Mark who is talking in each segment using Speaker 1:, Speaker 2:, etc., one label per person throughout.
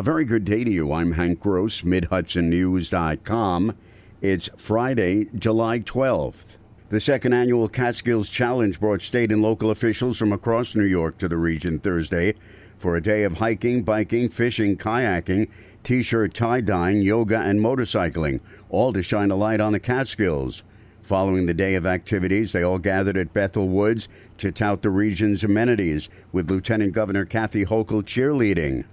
Speaker 1: A very good day to you. I'm Hank Gross, MidHudsonNews.com. It's Friday, July 12th. The second annual Catskills Challenge brought state and local officials from across New York to the region Thursday for a day of hiking, biking, fishing, kayaking, t shirt tie dyeing, yoga, and motorcycling, all to shine a light on the Catskills. Following the day of activities, they all gathered at Bethel Woods to tout the region's amenities, with Lieutenant Governor Kathy Hochul cheerleading.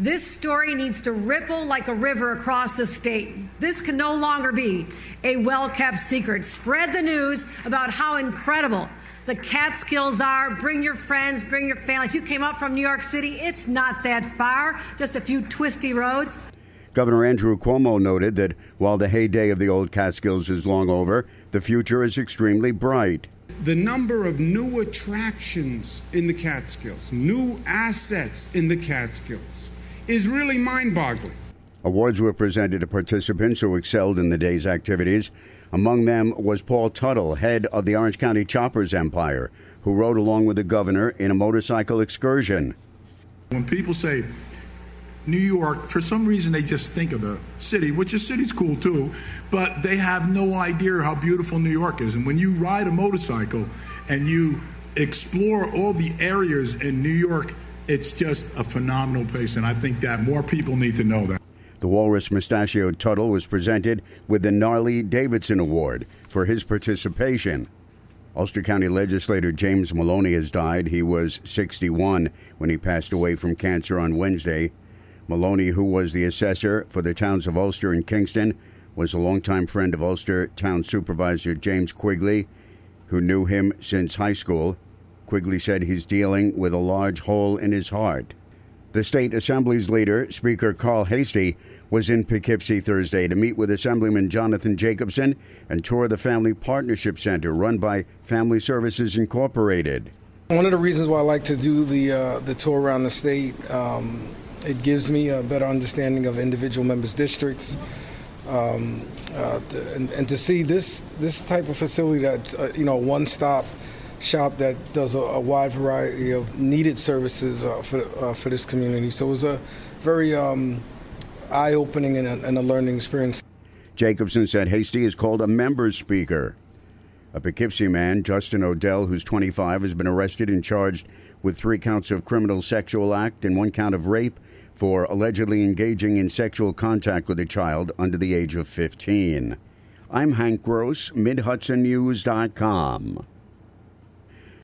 Speaker 2: This story needs to ripple like a river across the state. This can no longer be a well kept secret. Spread the news about how incredible the Catskills are. Bring your friends, bring your family. If you came up from New York City, it's not that far, just a few twisty roads.
Speaker 1: Governor Andrew Cuomo noted that while the heyday of the old Catskills is long over, the future is extremely bright.
Speaker 3: The number of new attractions in the Catskills, new assets in the Catskills, is really mind boggling.
Speaker 1: Awards were presented to participants who excelled in the day's activities. Among them was Paul Teutul, head of the Orange County Choppers Empire, who rode along with the governor in a motorcycle excursion.
Speaker 4: When people say New York, for some reason they just think of the city, which the city's cool too, but they have no idea how beautiful New York is. And when you ride a motorcycle and you explore all the areas in New York it's just a phenomenal place, and I think that more people need to know that.
Speaker 1: The Walrus Mustachioed Teutul was presented with the Gnarly Davidson Award for his participation. Ulster County legislator James Maloney has died. He was 61 when he passed away from cancer on Wednesday. Maloney, who was the assessor for the towns of Ulster and Kingston, was a longtime friend of Ulster Town Supervisor James Quigley, who knew him since high school. Quigley said he's dealing with a large hole in his heart. The state assembly's leader, Speaker Carl Heastie, was in Poughkeepsie Thursday to meet with Assemblyman Jonathan Jacobson and tour the Family Partnership Center run by Family Services Incorporated.
Speaker 5: One of the reasons why I like to do the uh, the tour around the state, um, it gives me a better understanding of individual members' districts, um, uh, and, and, to see this this type of facility that uh, you know one stop shop that does a, a wide variety of needed services uh, for, uh, for this community. So it was a very um, eye opening and, and a, learning experience.
Speaker 1: Jacobson said Heastie is called a member speaker. A Poughkeepsie man, Justin Odell, who's 25, has been arrested and charged with three counts of criminal sexual act and one count of rape for allegedly engaging in sexual contact with a child under the age of 15. I'm Hank Gross, MidHudsonNews.com.